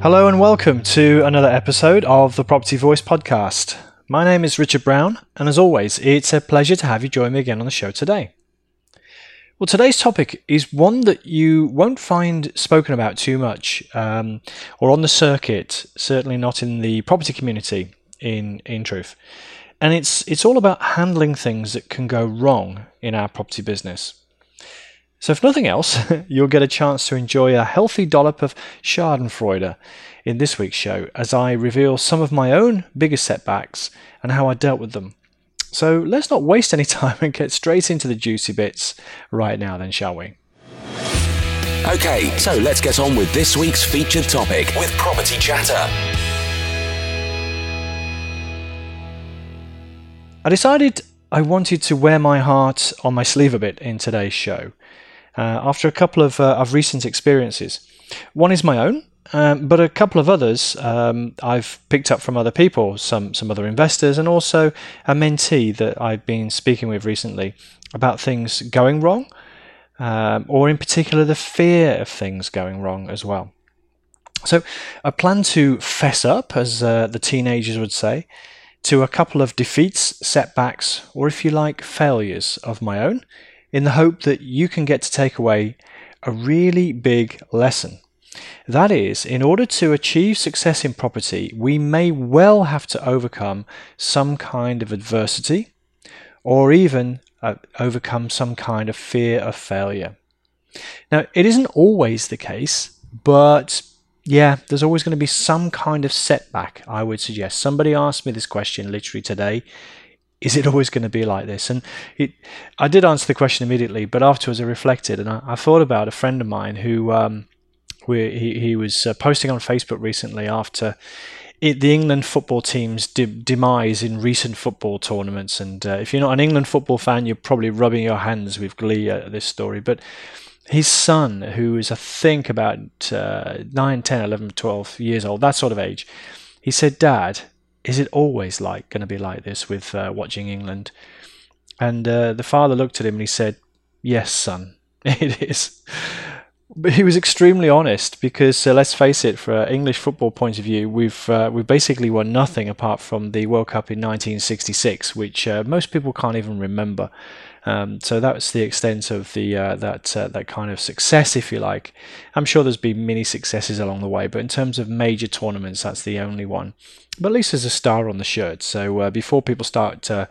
Hello and welcome to another episode of the Property Voice podcast. My name is Richard Brown, and as always, it's a pleasure to have you join me again on the show today. Well, today's topic is one that you won't find spoken about too much, um, or on the circuit, certainly not in the property community, in, in truth. And it's, it's all about handling things that can go wrong in our property business. So, if nothing else, you'll get a chance to enjoy a healthy dollop of Schadenfreude in this week's show as I reveal some of my own biggest setbacks and how I dealt with them. So, let's not waste any time and get straight into the juicy bits right now, then, shall we? Okay, so let's get on with this week's featured topic with Property Chatter. I decided I wanted to wear my heart on my sleeve a bit in today's show uh, after a couple of, uh, of recent experiences. One is my own, um, but a couple of others um, I've picked up from other people, some some other investors, and also a mentee that I've been speaking with recently about things going wrong, um, or in particular the fear of things going wrong as well. So I plan to fess up, as uh, the teenagers would say, to a couple of defeats, setbacks, or if you like, failures of my own in the hope that you can get to take away a really big lesson. That is, in order to achieve success in property, we may well have to overcome some kind of adversity or even uh, overcome some kind of fear of failure. Now, it isn't always the case, but yeah, there's always going to be some kind of setback, I would suggest. Somebody asked me this question literally today is it always going to be like this? And it, I did answer the question immediately, but afterwards I reflected and I, I thought about a friend of mine who um, he, he was uh, posting on Facebook recently after it, the England football team's de- demise in recent football tournaments. And uh, if you're not an England football fan, you're probably rubbing your hands with glee at this story. But his son, who is, I think, about uh, 9, 10, 11, 12 years old, that sort of age, he said, Dad, is it always like going to be like this with uh, watching England? And uh, the father looked at him and he said, Yes, son, it is. But he was extremely honest because uh, let's face it, from an English football point of view, we've uh, we basically won nothing apart from the World Cup in 1966, which uh, most people can't even remember. Um, so that's the extent of the uh, that uh, that kind of success, if you like. I'm sure there's been many successes along the way, but in terms of major tournaments, that's the only one. But at least there's a star on the shirt. So uh, before people start uh,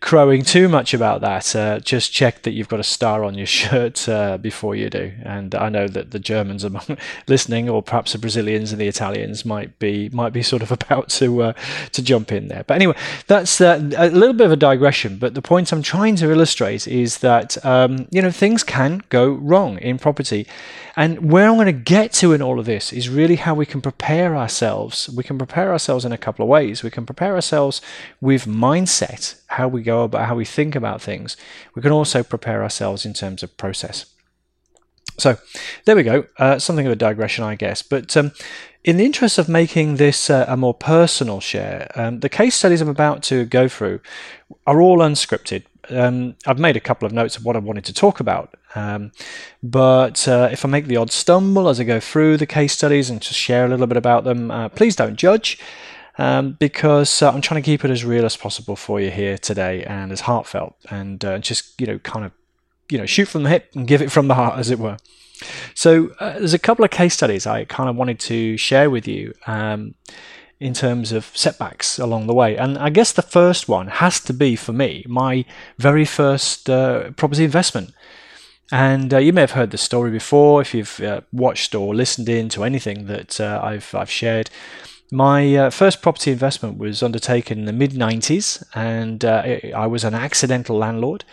crowing too much about that, uh, just check that you've got a star on your shirt uh, before you do. And I know that the Germans are listening, or perhaps the Brazilians and the Italians might be might be sort of about to uh, to jump in there. But anyway, that's uh, a little bit of a digression. But the point I'm trying to illustrate is that um, you know things can go wrong in property. And where I'm going to get to in all of this is really how we can prepare ourselves. We can prepare ourselves in a couple of ways. We can prepare ourselves with mindset, how we go about, how we think about things. We can also prepare ourselves in terms of process. So there we go. Uh, something of a digression, I guess. But um, in the interest of making this uh, a more personal share, um, the case studies I'm about to go through are all unscripted um, I've made a couple of notes of what I wanted to talk about. Um, but uh, if I make the odd stumble as I go through the case studies and just share a little bit about them, uh, please don't judge. Um, because uh, I'm trying to keep it as real as possible for you here today and as heartfelt and uh, just you know kind of you know shoot from the hip and give it from the heart as it were. So uh, there's a couple of case studies I kind of wanted to share with you. Um, in terms of setbacks along the way. And I guess the first one has to be for me my very first uh, property investment. And uh, you may have heard the story before if you've uh, watched or listened in to anything that uh, I've, I've shared. My uh, first property investment was undertaken in the mid 90s, and uh, I was an accidental landlord.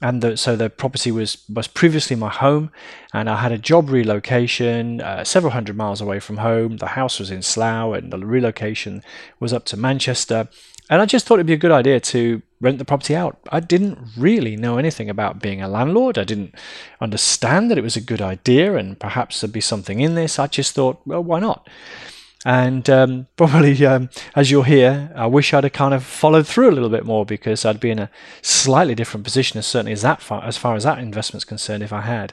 and the, so the property was was previously my home, and I had a job relocation uh, several hundred miles away from home. The house was in Slough, and the relocation was up to Manchester. And I just thought it'd be a good idea to rent the property out. I didn't really know anything about being a landlord. I didn't understand that it was a good idea, and perhaps there'd be something in this. I just thought, well, why not? And um, probably, um, as you'll hear, I wish I'd have kind of followed through a little bit more because I'd be in a slightly different position, as certainly as that far, as far as that investment's concerned, if I had.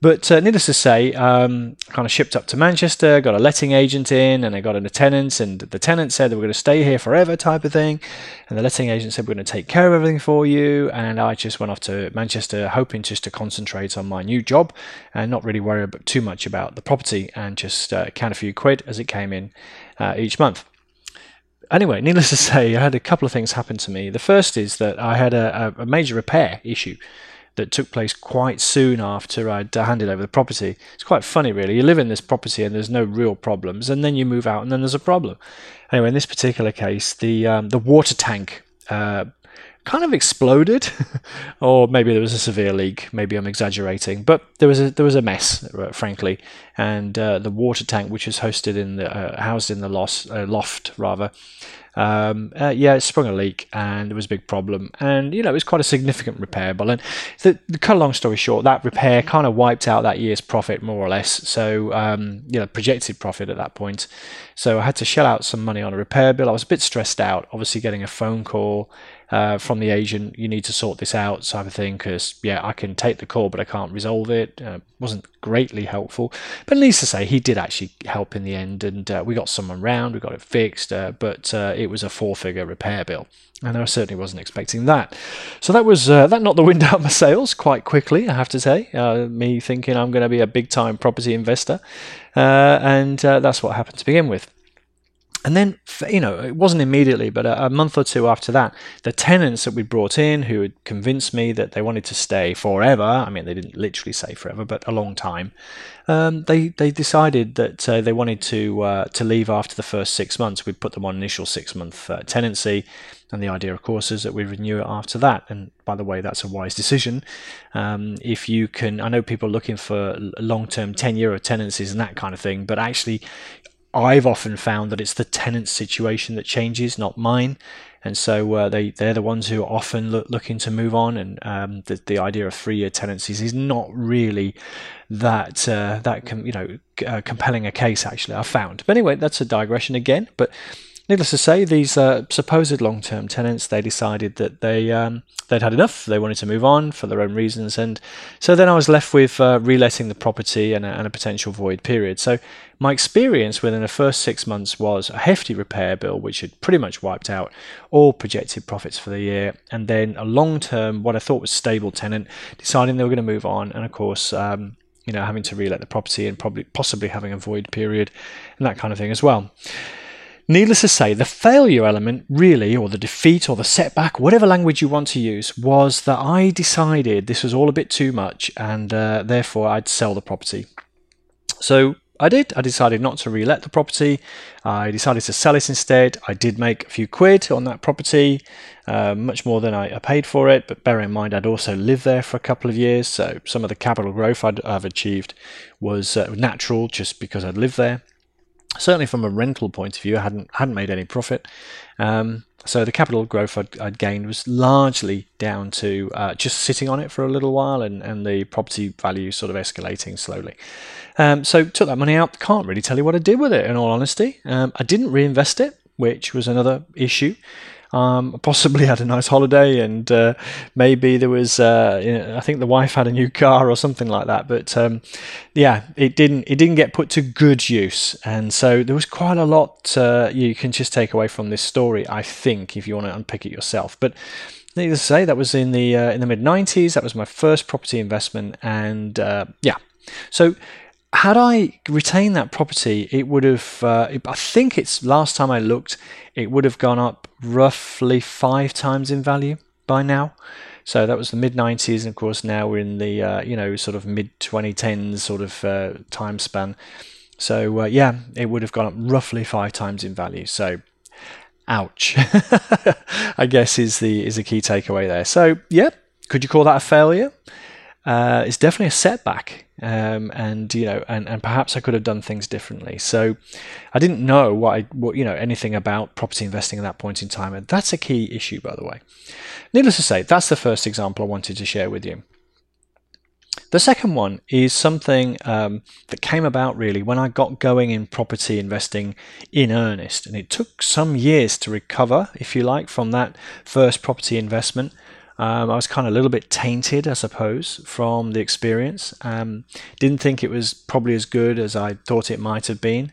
But uh, needless to say, um, kind of shipped up to Manchester, got a letting agent in, and I got a tenant, and the tenant said they were going to stay here forever, type of thing. And the letting agent said we're going to take care of everything for you. And I just went off to Manchester, hoping just to concentrate on my new job and not really worry too much about the property and just uh, count a few quid as it came in uh, each month anyway, needless to say, I had a couple of things happen to me. The first is that I had a, a major repair issue that took place quite soon after I'd uh, handed over the property. It's quite funny, really. You live in this property and there's no real problems, and then you move out and then there's a problem. Anyway, in this particular case, the um, the water tank uh, kind of exploded, or maybe there was a severe leak. Maybe I'm exaggerating, but there was a there was a mess, uh, frankly, and uh, the water tank, which is hosted in the uh, housed in the loft, uh, loft rather, um, uh, yeah, it sprung a leak and there was a big problem. And, you know, it was quite a significant repair. And the, the cut a long story short, that repair kind of wiped out that year's profit more or less. So, um, you know, projected profit at that point. So I had to shell out some money on a repair bill. I was a bit stressed out, obviously getting a phone call uh, from the agent, you need to sort this out, type of thing. Because yeah, I can take the call, but I can't resolve it. Uh, wasn't greatly helpful, but needless to say, he did actually help in the end, and uh, we got someone round, we got it fixed. Uh, but uh, it was a four-figure repair bill, and I certainly wasn't expecting that. So that was uh, that knocked the wind out of my sails quite quickly, I have to say. me thinking I'm going to be a big-time property investor, and that's what happened to begin with. And then, you know, it wasn't immediately, but a, a, month or two after that, the tenants that we brought in who had convinced me that they wanted to stay forever I mean, they didn't literally say forever, but a long time um, they, they decided that uh, they wanted to, uh, to leave after the first six months. We'd put them on initial six month uh, tenancy. And the idea, of course, is that we renew it after that. And by the way, that's a wise decision. Um, if you can, I know people are looking for long term tenure of tenancies and that kind of thing, but actually, I've often found that it's the tenant's situation that changes, not mine. And so uh, they they're the ones who are often look, looking to move on, and um, the the idea of three year tenancies is not really that uh, that com- you know uh, compelling a case. Actually, I've found. But anyway, that's a digression again. But needless to say, these uh, supposed long-term tenants they decided that they um, they'd had enough. They wanted to move on for their own reasons, and so then I was left with uh, reletting the property and a, and a, potential void period. So my experience within the first six months was a hefty repair bill, which had pretty much wiped out all projected profits for the year, and then a long-term, what I thought was stable tenant deciding they were going to move on, and of course. Um, you know, having to relet the property and probably possibly having a void period and that kind of thing as well. Needless to say, the failure element, really, or the defeat or the setback, whatever language you want to use, was that I decided this was all a bit too much and uh, therefore I'd sell the property. So I did. I decided not to relet the property. I decided to sell it instead. I did make a few quid on that property, uh, much more than I, paid for it. But bear in mind, I'd also lived there for a couple of years, so some of the capital growth i have achieved was uh, natural just because I'd lived there certainly from a rental point of view, I hadn't hadn't made any profit. Um, so the capital growth I'd, I'd, gained was largely down to uh, just sitting on it for a little while and, and the property value sort of escalating slowly. Um, so took that money out. Can't really tell you what I did with it. In all honesty, um, I didn't reinvest it, which was another issue. Um, possibly had a nice holiday, and uh, maybe there was. Uh, you know, I think the wife had a new car or something like that. But um, yeah, it didn't. It didn't get put to good use, and so there was quite a lot uh, you can just take away from this story. I think if you want to unpick it yourself, but. Needless to say, that was in the uh, in the mid '90s. That was my first property investment, and uh, yeah, so had I retained that property, it would have. Uh, I think it's last time I looked, it would have gone up roughly five times in value by now. So that was the mid 90s, and of course now we're in the uh, you know sort of mid 2010s sort of uh, time span. So uh, yeah, it would have gone up roughly five times in value. So ouch, I guess is the is the key takeaway there. So yeah, could you call that a failure? Uh, it's definitely a setback, um, and you know, and, and perhaps I could have done things differently. So I didn't know what I, what you know, anything about property investing at that point in time, and that's a key issue, by the way. Needless to say, that's the first example I wanted to share with you. The second one is something um, that came about really when I got going in property investing in earnest. And it took some years to recover, if you like, from that first property investment. Um, I was kind of a little bit tainted, I suppose, from the experience. Um, didn't think it was probably as good as I thought it might have been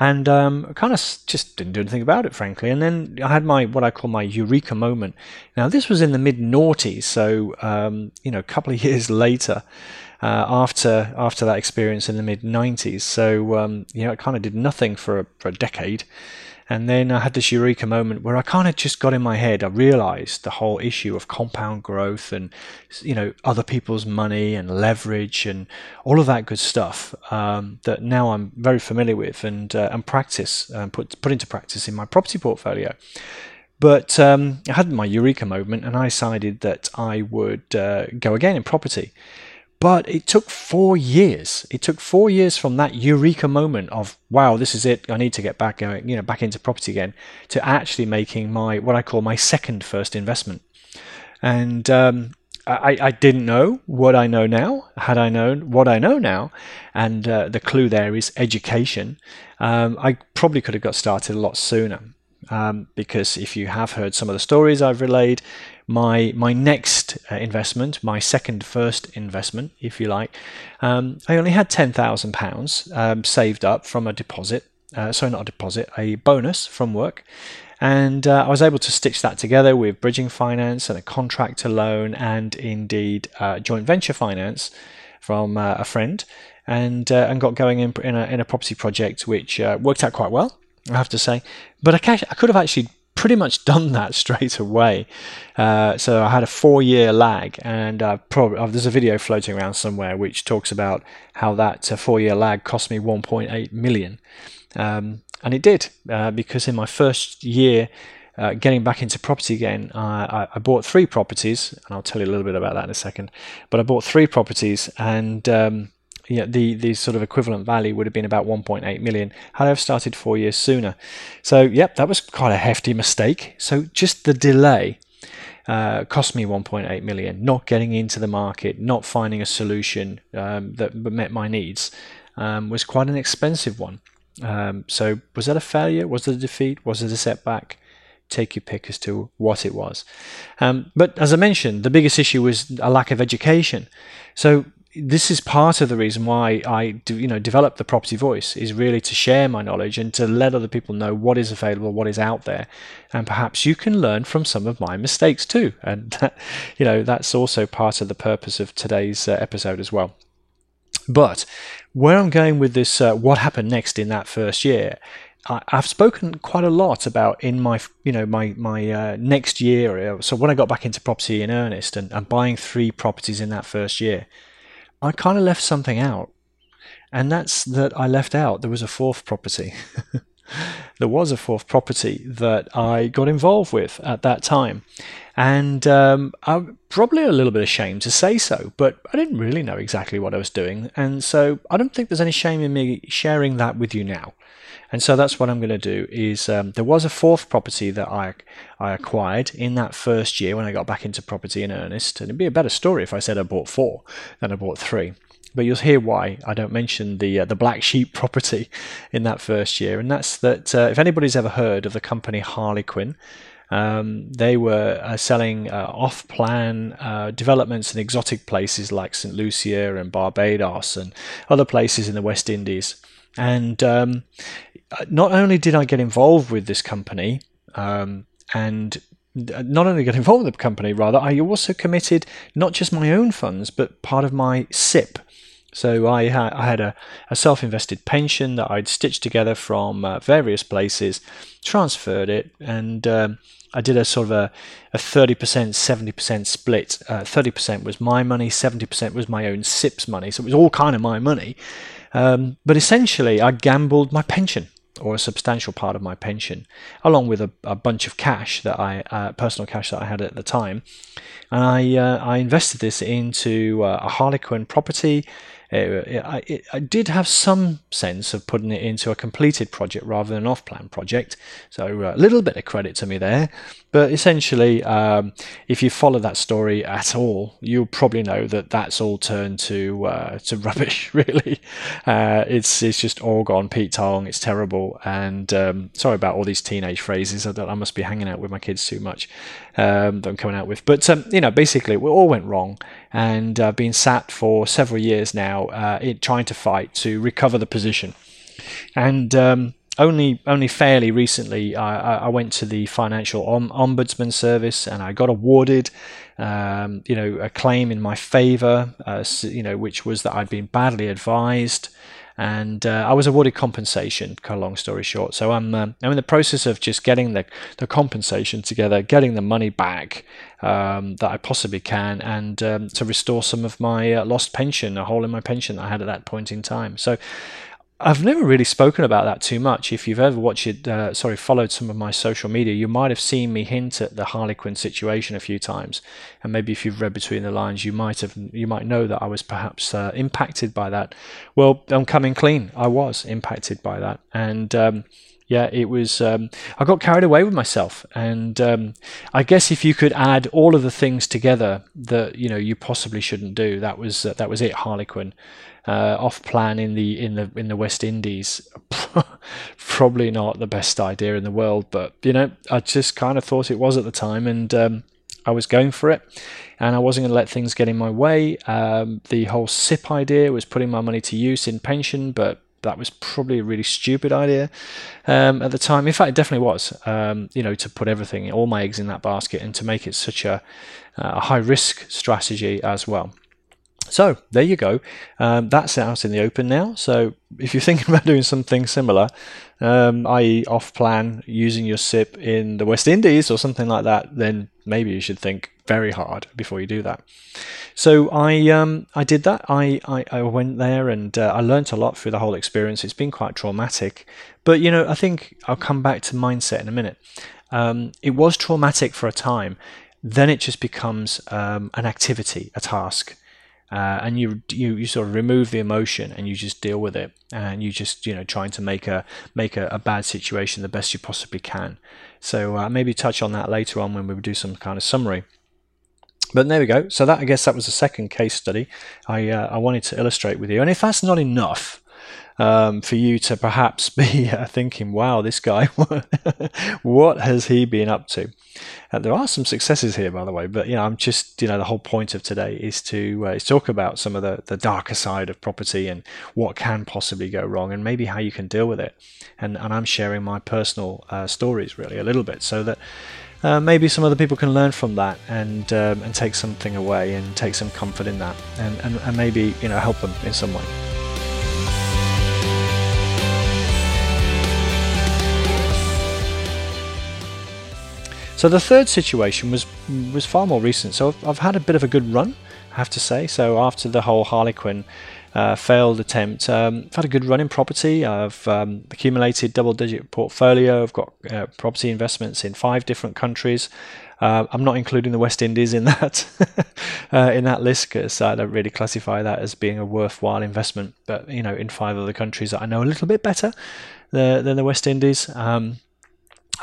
and um, kind of just didn't do anything about it, frankly. And then I had my what I call my eureka moment. Now this was in the mid noughties, so um, you know, a couple of years later, uh, after after that experience in the mid '90s. So um, you know, I kind of did nothing for a, for a decade. And then I had this eureka moment where I kind of just got in my head. I realized the whole issue of compound growth and, you know, other people's money and leverage and all of that good stuff um, that now I'm very familiar with and uh, and practice and uh, put put into practice in my property portfolio. But um, I had my eureka moment, and I decided that I would uh, go again in property. But it took four years. It took four years from that eureka moment of wow, this is it. I need to get back going, you know, back into property again, to actually making my what I call my second first investment. And um, I, I, didn't know what I know now. Had I known what I know now, and uh, the clue there is education, um, I probably could have got started a lot sooner. Um, because if you have heard some of the stories I've relayed, my my next uh, investment, my second first investment, if you like, um, I only had ten thousand um, pounds saved up from a deposit. Uh, sorry, not a deposit, a bonus from work, and uh, I was able to stitch that together with bridging finance and a contractor loan, and indeed uh, joint venture finance from uh, a friend, and uh, and got going in in a, in a property project which worked out quite well. I have to say, but I, I could have actually pretty much done that straight away. Uh, so I had a four year lag, and there's a video floating around somewhere which talks about how that uh, four year lag cost me 1.8 million. Um, and it did, uh, because in my first year, uh, getting back into property again, I, I, bought three properties, and I'll tell you a little bit about that in a second. But I bought three properties, and um, yeah, the the sort of equivalent value would have been about 1.8 million had I have started four years sooner. So, yep, that was quite a hefty mistake. So, just the delay uh, cost me 1.8 million. Not getting into the market, not finding a solution um, that met my needs, um, was quite an expensive one. Um, so, was that a failure? Was it a defeat? Was it a setback? Take your pick as to what it was. Um, but as I mentioned, the biggest issue was a lack of education. So this is part of the reason why I do, you know, develop the property voice is really to share my knowledge and to let other people know what is available, what is out there, and perhaps you can learn from some of my mistakes too. And that, you know, that's also part of the purpose of today's uh, episode as well. But where I'm going with this, uh, what happened next in that first year, I, have spoken quite a lot about in my, you know, my my uh, next year. Uh, so when I got back into property in earnest and, and buying three properties in that first year I kind of left something out. And that's that I left out. There was a fourth property. there was a fourth property that I got involved with at that time. And um, I'm probably a little bit ashamed to say so, but I didn't really know exactly what I was doing. And so I don't think there's any shame in me sharing that with you now. And so that's what I'm going to do. Is um, there was a fourth property that I I acquired in that first year when I got back into property in earnest. And it'd be a better story if I said I bought four than I bought three. But you'll hear why I don't mention the uh, the black sheep property in that first year, and that's that. Uh, if anybody's ever heard of the company Harlequin, um, they were uh, selling uh, off plan uh, developments in exotic places like St. Lucia and Barbados and other places in the West Indies. And um, not only did I get involved with this company, um, and not only get involved with the company, rather, I also committed not just my own funds, but part of my SIPP. So I, ha- I had a, a self invested pension that I'd stitched together from uh, various places, transferred it, and um, I did a sort of a, a 30%, 70% split. Uh, 30% was my money, 70% was my own SIPP's money. So it was all kind of my money. Um, but essentially, I gambled my pension or a substantial part of my pension, along with a, a bunch of cash that I, uh, personal cash that I had at the time. And I, uh, I invested this into uh, a Harlequin property it, it, I did have some sense of putting it into a completed project rather than an off-plan project. So uh, a little bit of credit to me there. But essentially, um, if you follow that story at all, you'll probably know that that's all turned to uh, to rubbish. Really, uh, it's it's just all gone Pete Tong. It's terrible. And um, sorry about all these teenage phrases. I, I must be hanging out with my kids too much. Um, that I'm coming out with. But um, you know, basically, it all went wrong, and I've been sat for several years now, uh, it, trying to fight to recover the position. And um, only only fairly recently, I, I went to the financial om- ombudsman service and I got awarded, um, you know, a claim in my favour, uh, you know, which was that I'd been badly advised, and uh, I was awarded compensation. Cut a long story short, so I'm um, I'm in the process of just getting the the compensation together, getting the money back um, that I possibly can, and um, to restore some of my uh, lost pension, a hole in my pension that I had at that point in time. So I've never really spoken about that too much. If you've ever watched uh, sorry, followed some of my social media, you might have seen me hint at the Harlequin situation a few times, and maybe if you've read between the lines, you might have, you might know that I was perhaps uh, impacted by that. Well, I'm coming clean. I was impacted by that, and um, yeah, it was. Um, I got carried away with myself, and um, I guess if you could add all of the things together that you know you possibly shouldn't do, that was uh, that was it. Harlequin uh, off plan in the in the in the West Indies. Probably not the best idea in the world, but you know, I just kind of thought it was at the time, and um, I was going for it, and I wasn't going to let things get in my way. Um, the whole SIPP idea was putting my money to use in pension, but that was probably a really stupid idea um, at the time. In fact, it definitely was. Um, you know, to put everything, all my eggs in that basket, and to make it such a, a high risk strategy as well. So there you go. Um, that's out in the open now. So if you're thinking about doing something similar, um, i.e., off plan using your SIPP in the West Indies or something like that, then maybe you should think very hard before you do that. So I um, I did that. I, I, I went there and uh, I learned a lot through the whole experience. It's been quite traumatic, but you know I think I'll come back to mindset in a minute. Um, it was traumatic for a time. Then it just becomes um, an activity, a task uh, and you, you you sort of remove the emotion and you just deal with it. And you just you know trying to make a make a, a bad situation the best you possibly can. So uh, maybe touch on that later on when we do some kind of summary. But there we go. So that i guess that was the second case study i uh, i wanted to illustrate with you. And if that's not enough um, for you to perhaps be uh, thinking, wow, this guy, what has he been up to? And there are some successes here, by the way, but you know, I'm just, you know, the whole point of today is to uh, is talk about some of the, the darker side of property and what can possibly go wrong and maybe how you can deal with it. And, and I'm sharing my personal uh, stories really a little bit so that uh, maybe some other people can learn from that and um, and take something away and take some comfort in that and, and, and maybe you know help them in some way. So the third situation was was far more recent. So I've, I've had a bit of a good run, I have to say. So after the whole Harlequin uh, failed attempt, um, I've had a good run in property. I've um, accumulated double-digit portfolio. I've got uh, property investments in five different countries. Uh, I'm not including the West Indies in that uh, in that list because I don't really classify that as being a worthwhile investment. But you know, in five other countries that I know a little bit better the, than the West Indies. Um,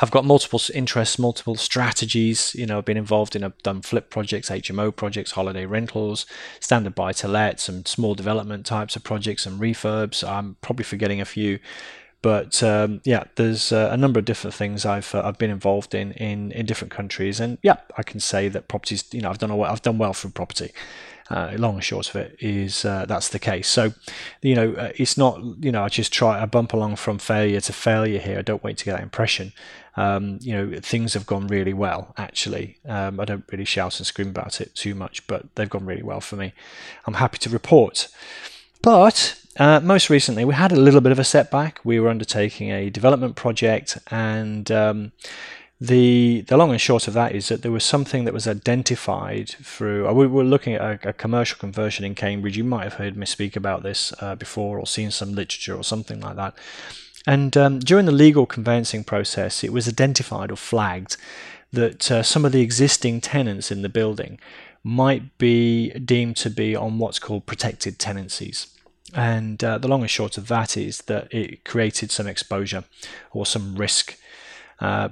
I've got multiple interests, multiple strategies. You know, I've been involved in, I've done flip projects, HMO projects, holiday rentals, standard buy to let, some small development types of projects, and refurbs. I'm probably forgetting a few, but um, yeah, there's uh, a number of different things I've uh, I've been involved in, in in different countries, and yeah, I can say that properties. You know, I've done well, I've done well from property uh, long and short of it is uh, that's the case. So, you know, uh, it's not, you know, I just try, I bump along from failure to failure here. I don't wait to get that impression. Um, you know, things have gone really well, actually. Um, I don't really shout and scream about it too much, but they've gone really well for me. I'm happy to report. But uh, most recently, we had a little bit of a setback. We were undertaking a development project, and um, the the long and short of that is that there was something that was identified through. Uh, we were looking at a, a commercial conversion in Cambridge. You might have heard me speak about this uh, before, or seen some literature or something like that. And um, during the legal conveyancing process, it was identified or flagged that uh, some of the existing tenants in the building might be deemed to be on what's called protected tenancies. And uh, the long and short of that is that it created some exposure or some risk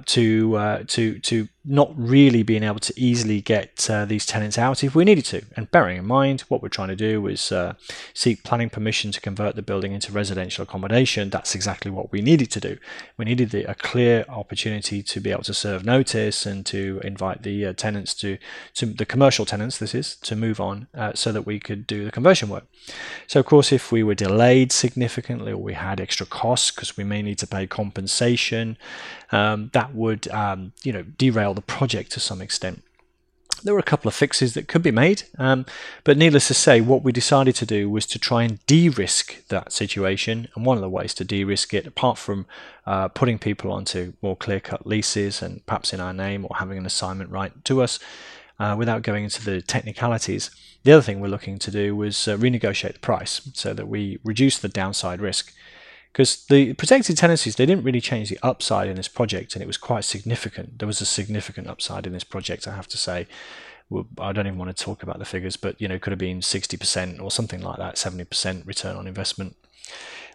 to uh, to to not really being able to easily get uh, these tenants out if we needed to. And bearing in mind what we're trying to do is uh, seek planning permission to convert the building into residential accommodation. That's exactly what we needed to do. We needed the, a clear opportunity to be able to serve notice and to invite the uh, tenants to to the commercial tenants. This is to move on uh, so that we could do the conversion work. So of course, if we were delayed significantly or we had extra costs because we may need to pay compensation, um, that would um, you know derail the project to some extent. There were a couple of fixes that could be made, um, but needless to say, what we decided to do was to try and de risk that situation. And one of the ways to de risk it, apart from uh, putting people onto more clear cut leases and perhaps in our name or having an assignment right to us, uh, without going into the technicalities, the other thing we're looking to do was uh, renegotiate the price so that we reduce the downside risk because the protected tenancies they didn't really change the upside in this project and it was quite significant. There was a significant upside in this project i have to say. I don't even want to talk about the figures but you know it could have been 60% or something like that 70% return on investment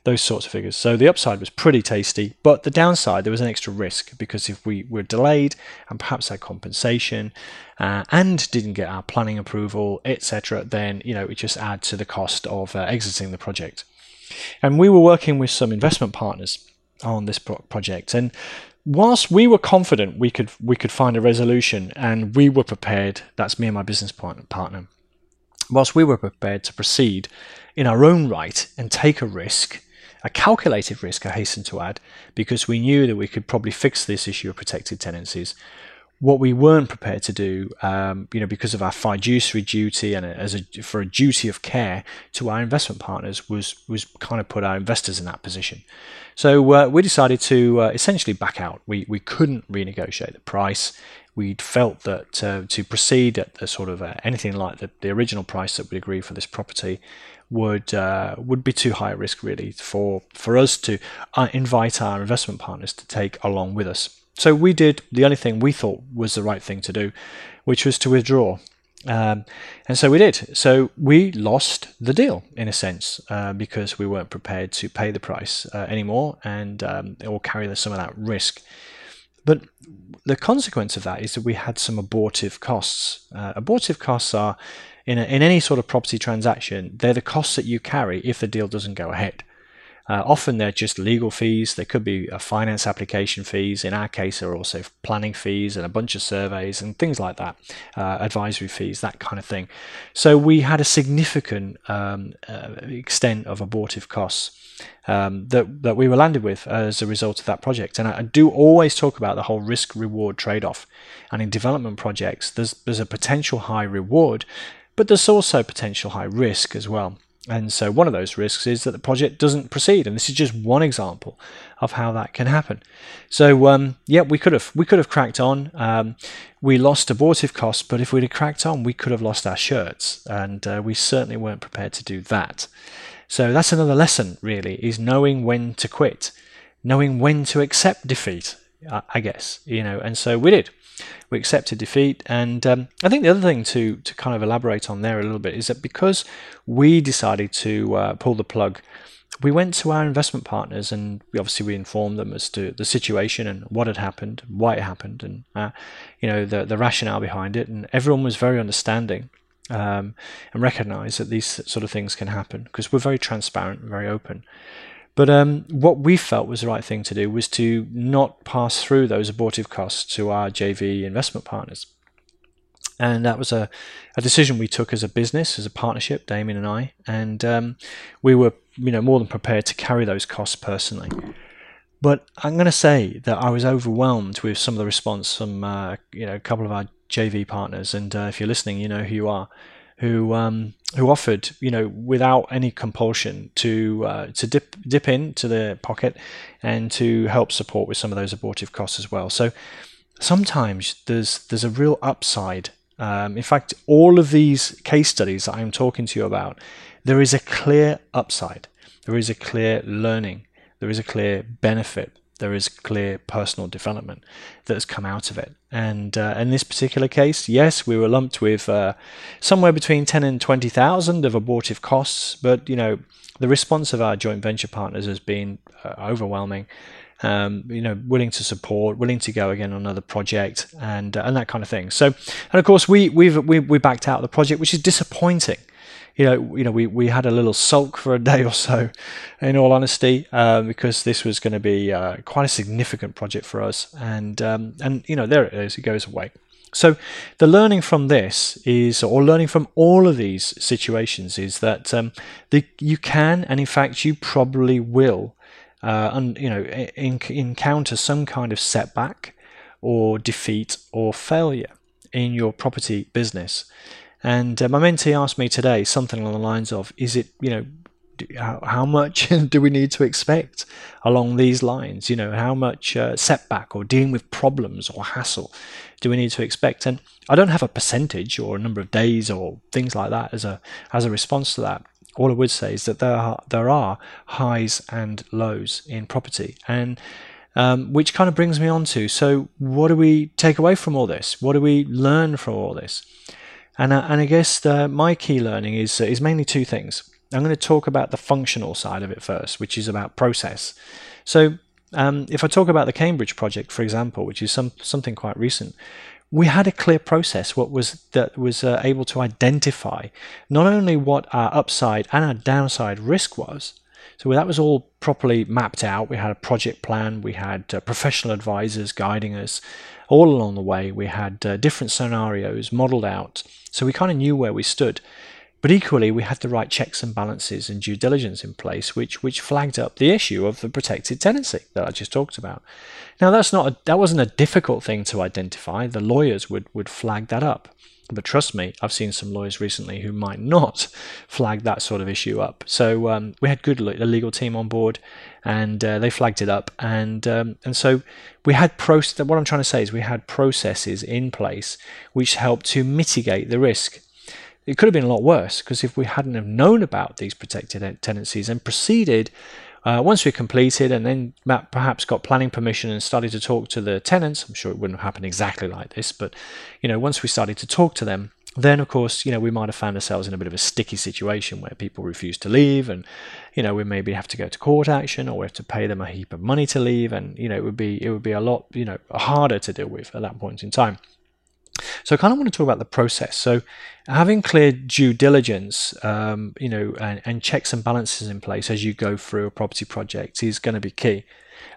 those sorts of figures. So the upside was pretty tasty but the downside there was an extra risk because if we were delayed and perhaps had compensation uh, and didn't get our planning approval etc then you know it just adds to the cost of uh, exiting the project and we were working with some investment partners on this project. And whilst we were confident we could we could find a resolution, and we were prepared, that's me and my business partner. Whilst we were prepared to proceed in our own right and take a risk, a calculated risk, I hasten to add, because we knew that we could probably fix this issue of protected tenancies what we weren't prepared to do, um, you know, because of our fiduciary duty and as a, for a duty of care to our investment partners, was was kind of put our investors in that position. So uh, we decided to uh, essentially back out. We we couldn't renegotiate the price. We felt that uh, to proceed at the sort of uh, anything like the, the original price that we agreed for this property would uh, would be too high a risk really for for us to uh, invite our investment partners to take along with us. So we did the only thing we thought was the right thing to do, which was to withdraw. Um, and so we did. So we lost the deal in a sense uh, because we weren't prepared to pay the price uh, anymore and um, or carry some of that risk. But the consequence of that is that we had some abortive costs. Uh, abortive costs are in, a, in any sort of property transaction, they're the costs that you carry if the deal doesn't go ahead. Uh, often they're just legal fees. There could be a finance application fees. In our case, there are also planning fees and a bunch of surveys and things like that, uh, advisory fees, that kind of thing. So we had a significant um, uh, extent of abortive costs. Um, that that we were landed with as a result of that project. And I, I do always talk about the whole risk reward trade off. And in development projects, there's there's a potential high reward, but there's also potential high risk as well. And so one of those risks is that the project doesn't proceed, and this is just one example of how that can happen. So um, yeah, we could have we could have cracked on. Um, we lost abortive costs, but if we'd have cracked on, we could have lost our shirts, and uh, we certainly weren't prepared to do that. So that's another lesson, really, is knowing when to quit, knowing when to accept defeat. I guess you know, and so we did we accepted defeat. And um, I think the other thing to to kind of elaborate on there a little bit is that because we decided to uh, pull the plug, we went to our investment partners and we obviously we informed them as to the situation and what had happened, why it happened, and uh, you know the the rationale behind it. And everyone was very understanding. Um, and recognised that these sort of things can happen because we're very transparent and very open. But um, what we felt was the right thing to do was to not pass through those abortive costs to our JV investment partners. And that was a, a decision we took as a business, as a partnership, Damien and I. And um, we were you know, more than prepared to carry those costs personally. But I'm going to say that I was overwhelmed with some of the response from uh, you know a couple of our JV partners, and uh, if you're listening, you know who you are who um, who offered, you know, without any compulsion, to uh, to dip dip into the pocket and to help support with some of those abortive costs as well. So sometimes there's there's a real upside. Um, in fact, all of these case studies that I'm talking to you about, there is a clear upside. There is a clear learning there is a clear benefit there is clear personal development that has come out of it. And uh, in this particular case, yes, we were lumped with uh, somewhere between 10 and 20,000 of abortive costs, but you know, the response of our joint venture partners has been uh, overwhelming. Um, you know, willing to support, willing to go again on another project, and uh, and that kind of thing. So, and of course, we we've we, we backed out of the project, which is disappointing you know, you know, we, we had a little sulk for a day or so, in all honesty, uh, because this was going to be uh, quite a significant project for us, and um, and you know, there it is, it goes away. So the learning from this is, or learning from all of these situations, is that um, the, you can, and in fact, you probably will, uh, and you know, in, encounter some kind of setback, or defeat, or failure in your property business. And uh, my mentee asked me today something along the lines of, "Is it you know how, much do we need to expect along these lines? You know, how much uh, setback or dealing with problems or hassle do we need to expect? And I don't have a percentage or a number of days or things like that as a as a response to that. All I would say is that there are there are highs and lows in property, and um, which kind of brings me on to so what do we take away from all this? What do we learn from all this? And, uh, and I guess the, my key learning is, uh, is mainly two things. I'm going to talk about the functional side of it first, which is about process. So, um, if I talk about the Cambridge project, for example, which is some, something quite recent, we had a clear process what was that was uh, able to identify not only what our upside and our downside risk was, so that was all properly mapped out. We had a project plan, we had uh, professional advisors guiding us all along the way. We had uh, different scenarios modeled out, so we kind of knew where we stood. But equally, we had the right checks and balances and due diligence in place, which which flagged up the issue of the protected tenancy that I just talked about. Now, that's not a, that wasn't a difficult thing to identify. The lawyers would would flag that up. But trust me, I've seen some lawyers recently who might not flag that sort of issue up. So um, we had good a legal team on board, and uh, they flagged it up, and um, and so we had process. What I'm trying to say is we had processes in place which helped to mitigate the risk. It could have been a lot worse because if we hadn't have known about these protected tenancies and proceeded uh, once we completed and then perhaps got planning permission and started to talk to the tenants, I'm sure it wouldn't have happened exactly like this, but you know, once we started to talk to them, then of course, you know, we might have found ourselves in a bit of a sticky situation where people refuse to leave and, you know, we maybe have to go to court action or we have to pay them a heap of money to leave and, you know, it would be it would be a lot, you know, harder to deal with at that point in time. So I kind of want to talk about the process. So having clear due diligence, um, you know, and, and, checks and balances in place as you go through a property project is going to be key.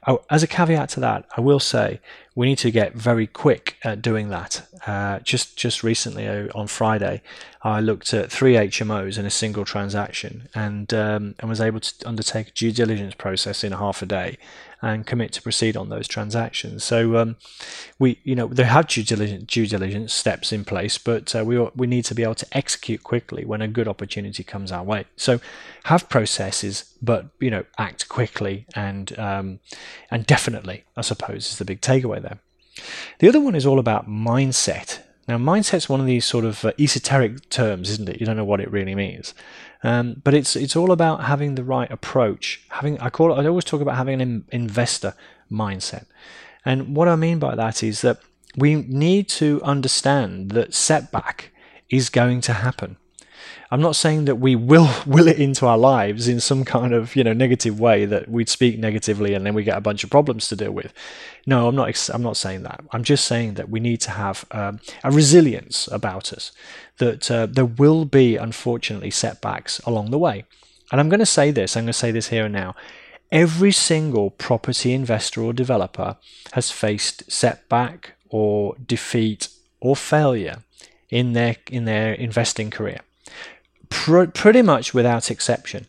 Oh, as a caveat to that, I will say we need to get very quick at doing that. Uh, just just recently uh, on Friday, I looked at three HMOs in a single transaction and um, and was able to undertake a due diligence process in half a day and commit to proceed on those transactions. So um, we, you know, they have due diligence, due diligence steps in place, but uh, we we need to be able to execute quickly when a good opportunity comes our way. So have processes, but you know, act quickly and um, and definitely, I suppose, is the big takeaway there. The other one is all about mindset. Now, mindset's one of these sort of uh, esoteric terms, isn't it? You don't know what it really means. Um, but it's it's all about having the right approach. Having I call it, I always talk about having an investor mindset, and what I mean by that is that we need to understand that setback is going to happen. I'm not saying that we will will it into our lives in some kind of you know negative way that we'd speak negatively and then we get a bunch of problems to deal with. No, I'm not. I'm not saying that. I'm just saying that we need to have um, a resilience about us. That uh, there will be unfortunately setbacks along the way. And I'm going to say this. I'm going to say this here and now. Every single property investor or developer has faced setback or defeat or failure in their in their investing career pr- pretty much without exception.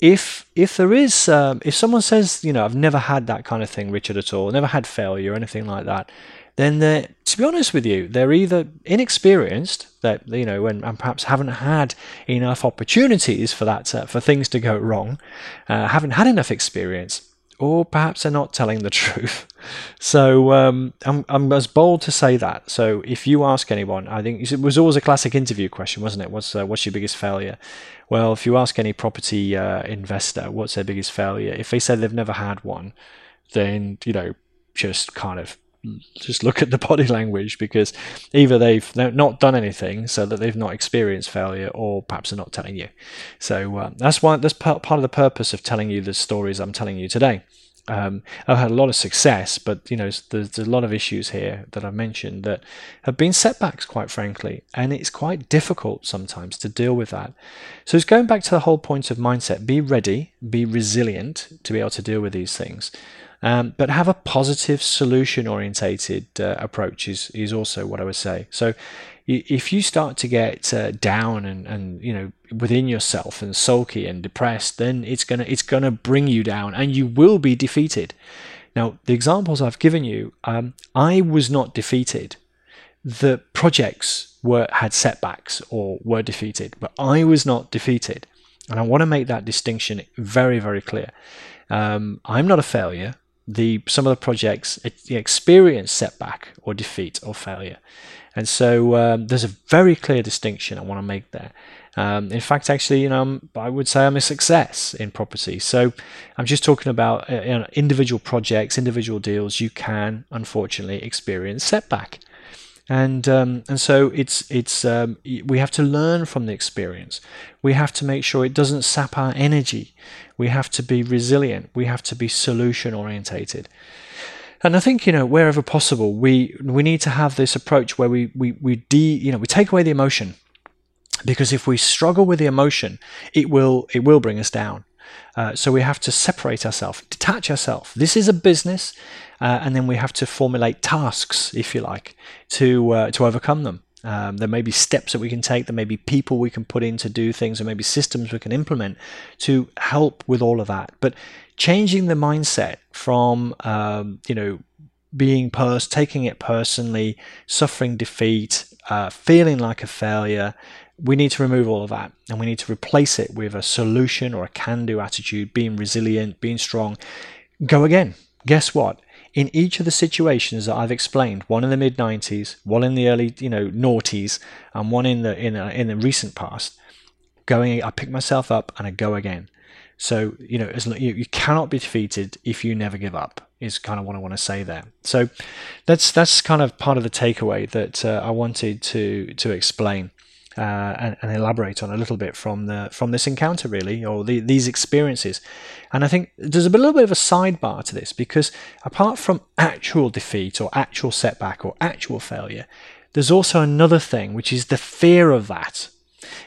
If if there is um, if someone says you know I've never had that kind of thing, Richard, at all, never had failure or anything like that, then to be honest with you, they're either inexperienced that you know and, and perhaps haven't had enough opportunities for that uh, for things to go wrong, uh, haven't had enough experience, or perhaps they're not telling the truth. So um, I'm, I'm as bold to say that. So if you ask anyone, I think it was always a classic interview question, wasn't it? What's uh, what's your biggest failure? Well, if you ask any property uh, investor, what's their biggest failure? If they say they've never had one, then you know just kind of just look at the body language because either they've not done anything so that they've not experienced failure or perhaps they're not telling you so uh, that's why that's part, of the purpose of telling you the stories i'm telling you today um, I've had a lot of success, but you know, there's, there's, a lot of issues here that I've mentioned that have been setbacks, quite frankly, and it's quite difficult sometimes to deal with that. So it's going back to the whole point of mindset: be ready, be resilient to be able to deal with these things. Um, but have a positive solution orientated uh, approach is, is also what I would say. So if you start to get uh, down and, and you know within yourself and sulky and depressed, then it's gonna it's gonna bring you down and you will be defeated. Now the examples I've given you, um, I was not defeated. The projects were had setbacks or were defeated, but I was not defeated. And I want to make that distinction very, very clear. Um, I'm not a failure the some of the projects experience setback or defeat or failure. And so um, there's a very clear distinction I want to make there. Um, in fact, actually, you know, I would say I'm a success in property. So I'm just talking about uh, you know, individual projects, individual deals. You can unfortunately experience setback and um, and so it's it's um, we have to learn from the experience. We have to make sure it doesn't sap our energy. We have to be resilient. We have to be solution orientated. And I think you know wherever possible, we we need to have this approach where we we we de you know we take away the emotion, because if we struggle with the emotion, it will it will bring us down. Uh, so we have to separate ourselves, detach ourselves. This is a business, uh, and then we have to formulate tasks, if you like, to uh, to overcome them. Um, there may be steps that we can take. There may be people we can put in to do things. There may be systems we can implement to help with all of that. But changing the mindset from um, you know being pers- taking it personally, suffering defeat, uh, feeling like a failure, we need to remove all of that and we need to replace it with a solution or a can do attitude, being resilient, being strong. Go again. Guess what? In each of the situations that I've explained, one in the mid 90s, one in the early, you know, noughties, and one in the in a, in the recent past, going, I pick myself up and I go again. So you know, as you, you cannot be defeated if you never give up. Is kind of what I want to say there. So that's that's kind of part of the takeaway that uh, I wanted to to explain uh, and, and, elaborate on a little bit from the from this encounter, really, or the, these experiences. And I think there's a, little bit of a sidebar to this because apart from actual defeat or actual setback or actual failure, there's also another thing, which is the fear of that.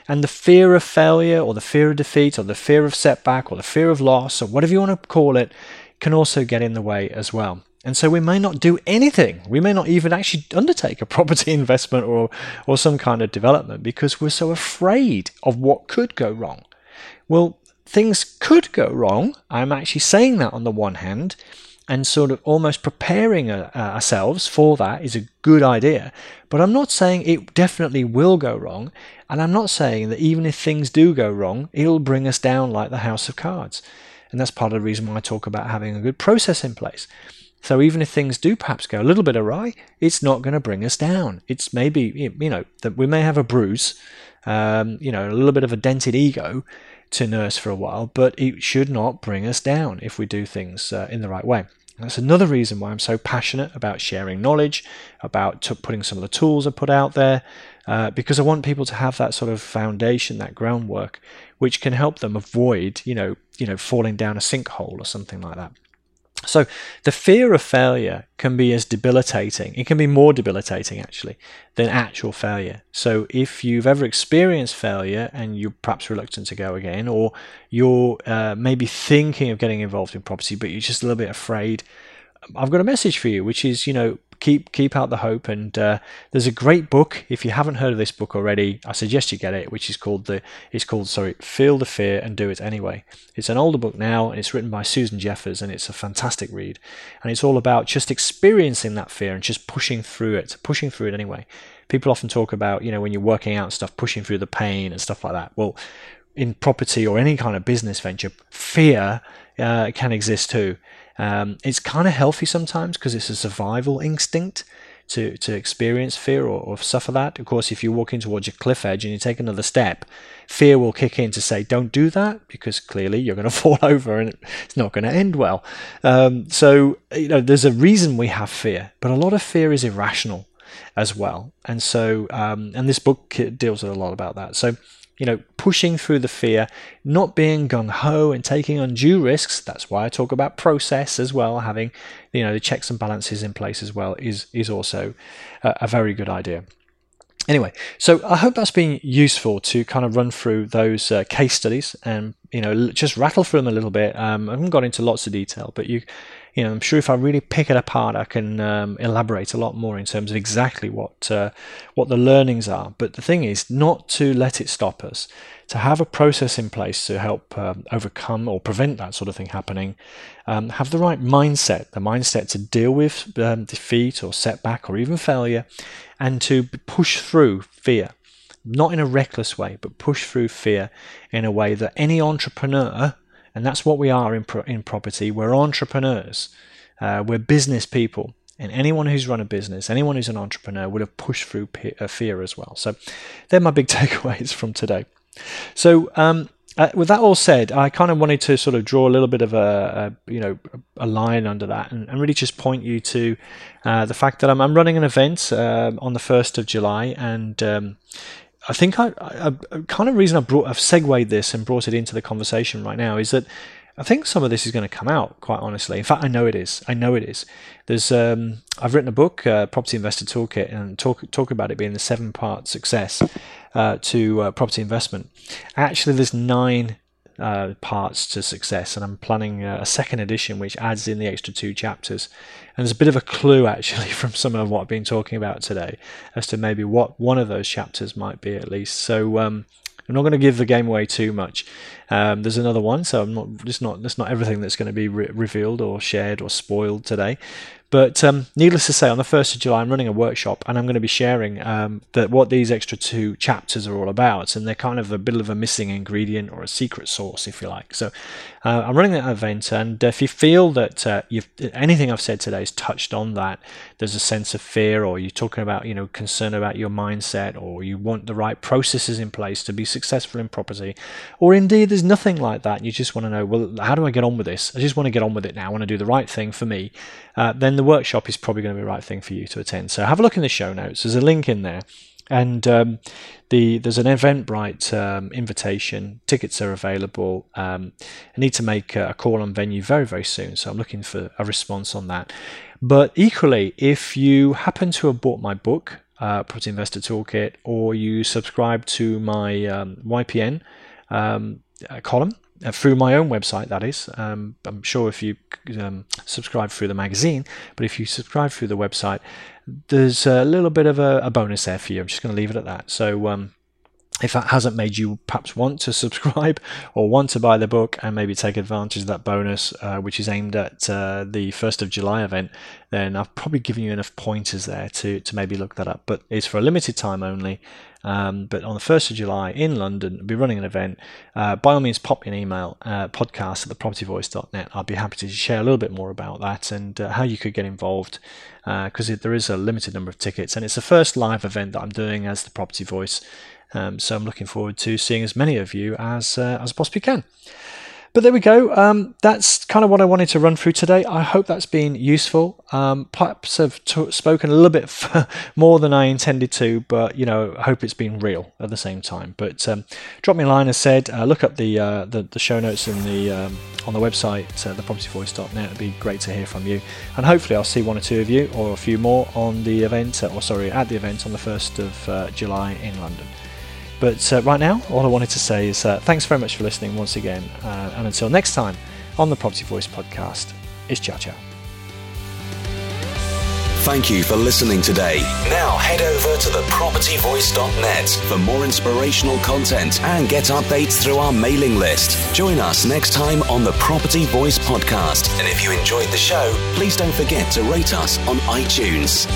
And the fear of failure, or the fear of defeat, or the fear of setback, or the fear of loss, or whatever you want to call it, can also get in the way as well. And so we may not do anything. We may not even actually undertake a property investment or, or some kind of development because we're so afraid of what could go wrong. Well, things could go wrong. I'm actually saying that on the one hand, and sort of almost preparing uh, ourselves for that is a good idea. But I'm not saying it definitely will go wrong. And I'm not saying that even if things do go wrong, it'll bring us down like the house of cards. And that's part of the reason why I talk about having a good process in place. So even if things do perhaps go a little bit awry, it's not going to bring us down. It's maybe you know that we may have a bruise, um, you know, a little bit of a dented ego to nurse for a while, but it should not bring us down if we do things uh, in the right way. That's another reason why I'm so passionate about sharing knowledge, about t- putting some of the tools I put out there, uh, because I want people to have that sort of foundation, that groundwork, which can help them avoid, you know, you know, falling down a sinkhole or something like that. So the fear of failure can be as debilitating. It can be more debilitating actually than actual failure. So if you've ever experienced failure and you're perhaps reluctant to go again, or you're uh, maybe thinking of getting involved in property but you're just a little bit afraid, I've got a message for you, which is you know keep keep out the hope. And uh, there's a great book. If you haven't heard of this book already, I suggest you get it. Which is called the it's called sorry, Feel the Fear and Do It Anyway. It's an older book now, and it's written by Susan Jeffers, and it's a fantastic read. And it's all about just experiencing that fear and just pushing through it, pushing through it anyway. People often talk about you know when you're working out stuff, pushing through the pain and stuff like that. Well, in property or any kind of business venture, fear uh, can exist too Um, it's kind of healthy sometimes because it's a survival instinct to, to experience fear or, or, suffer that. Of course, if you're walking towards your cliff edge and you take another step, fear will kick in to say, don't do that, because clearly you're going to fall over and it's not going to end well. Um, so, you know, there's a reason we have fear, but a lot of fear is irrational as well. And so, um, and this book deals a lot about that. So, you know, pushing through the fear, not being gung ho and taking undue risks. That's why I talk about process as well. Having, you know, the checks and balances in place as well is is also a, a very good idea. Anyway, so I hope that's been useful to kind of run through those uh, case studies and you know just rattle through them a little bit. Um, I haven't got into lots of detail, but you you know, I'm sure if I really pick it apart, I can um, elaborate a lot more in terms of exactly what uh, what the learnings are. But the thing is, not to let it stop us, to have a process in place to help um, overcome or prevent that sort of thing happening. Um, have the right mindset, the mindset to deal with um, defeat or setback or even failure, and to push through fear not in a reckless way, but push through fear in a way that any entrepreneur and that's what we are in, pro- in property. We're entrepreneurs, uh, we're business people. And anyone who's run a business, anyone who's an entrepreneur, would have pushed through pe- uh, fear as well. So they're my big takeaways from today. So um, uh, with that all said, I kind of wanted to sort of draw a little bit of a, a you know a line under that, and, and really just point you to uh, the fact that I'm, I'm running an event uh, on the first of July, and um, I think I, I, I, kind of reason I brought I've segued this and brought it into the conversation right now is that I think some of this is going to come out quite honestly. In fact, I know it is. I know it is. There's um, I've written a book, uh, Property Investor Toolkit, and talk talk about it being the seven part success uh, to uh, property investment. Actually, there's nine uh, parts to success, and I'm planning a second edition which adds in the extra two chapters. And there's a bit of a clue actually from some of what I've been talking about today as to maybe what one of those chapters might be at least. So um, I'm not going to give the game away too much. Um, there's another one, so I'm not. It's not. It's not everything that's going to be re- revealed or shared or spoiled today. But um, needless to say, on the 1st of July, I'm running a workshop and I'm going to be sharing um, that what these extra two chapters are all about. And they're kind of a bit of a missing ingredient or a secret sauce, if you like. So uh, I'm running that event. And if you feel that uh, anything I've said today has touched on that, there's a sense of fear, or you're talking about, you know, concern about your mindset, or you want the right processes in place to be successful in property, or indeed there's nothing like that. You just want to know, well, how do I get on with this? I just want to get on with it now. I want to do the right thing for me. Uh, then the the workshop is probably going to be the right thing for you to attend. So have a look in the show notes. There's a link in there. And um, the there's an Eventbrite um, invitation. Tickets are available. Um, I need to make a call on venue very very soon, so I'm looking for a response on that. But equally, if you happen to have bought my book, uh, Property Investor Toolkit, or you subscribe to my um, YPN um, uh, column, uh, through my own website, that is. Um, I'm sure if you um, subscribe through the magazine, but if you subscribe through the website, there's a little bit of a, a bonus there for you. I'm just going to leave it at that. So, um, if that hasn't made you perhaps want to subscribe or want to buy the book and maybe take advantage of that bonus, uh, which is aimed at uh, the 1st of July event, then I've probably given you enough pointers there to, to maybe look that up. But it's for a limited time only. Um, but on the 1st of July in London, I'll be running an event. Uh, by all means, pop me an email, uh, podcast at thepropertyvoice.net. I'd be happy to share a little bit more about that and uh, how you could get involved because uh, there is a limited number of tickets. And it's the first live event that I'm doing as the Property Voice. Um, so I'm looking forward to seeing as many of you as, uh, as I possibly can. But there we go. Um, that's kind of what I wanted to run through today. I hope that's been useful. Um, perhaps I've t- spoken a little bit more than I intended to, but you know, I hope it's been real at the same time. But um, drop me a line. As said, uh, look up the, uh, the, the show notes in the um, on the website, uh, thepropertyvoice.net. It'd be great to hear from you, and hopefully I'll see one or two of you or a few more on the event, or sorry, at the event on the first of uh, July in London. But uh, right now, all I wanted to say is uh, thanks very much for listening once again. Uh, and until next time on the Property Voice podcast, it's ciao ciao. Thank you for listening today. Now head over to thepropertyvoice.net for more inspirational content and get updates through our mailing list. Join us next time on the Property Voice podcast. And if you enjoyed the show, please don't forget to rate us on iTunes.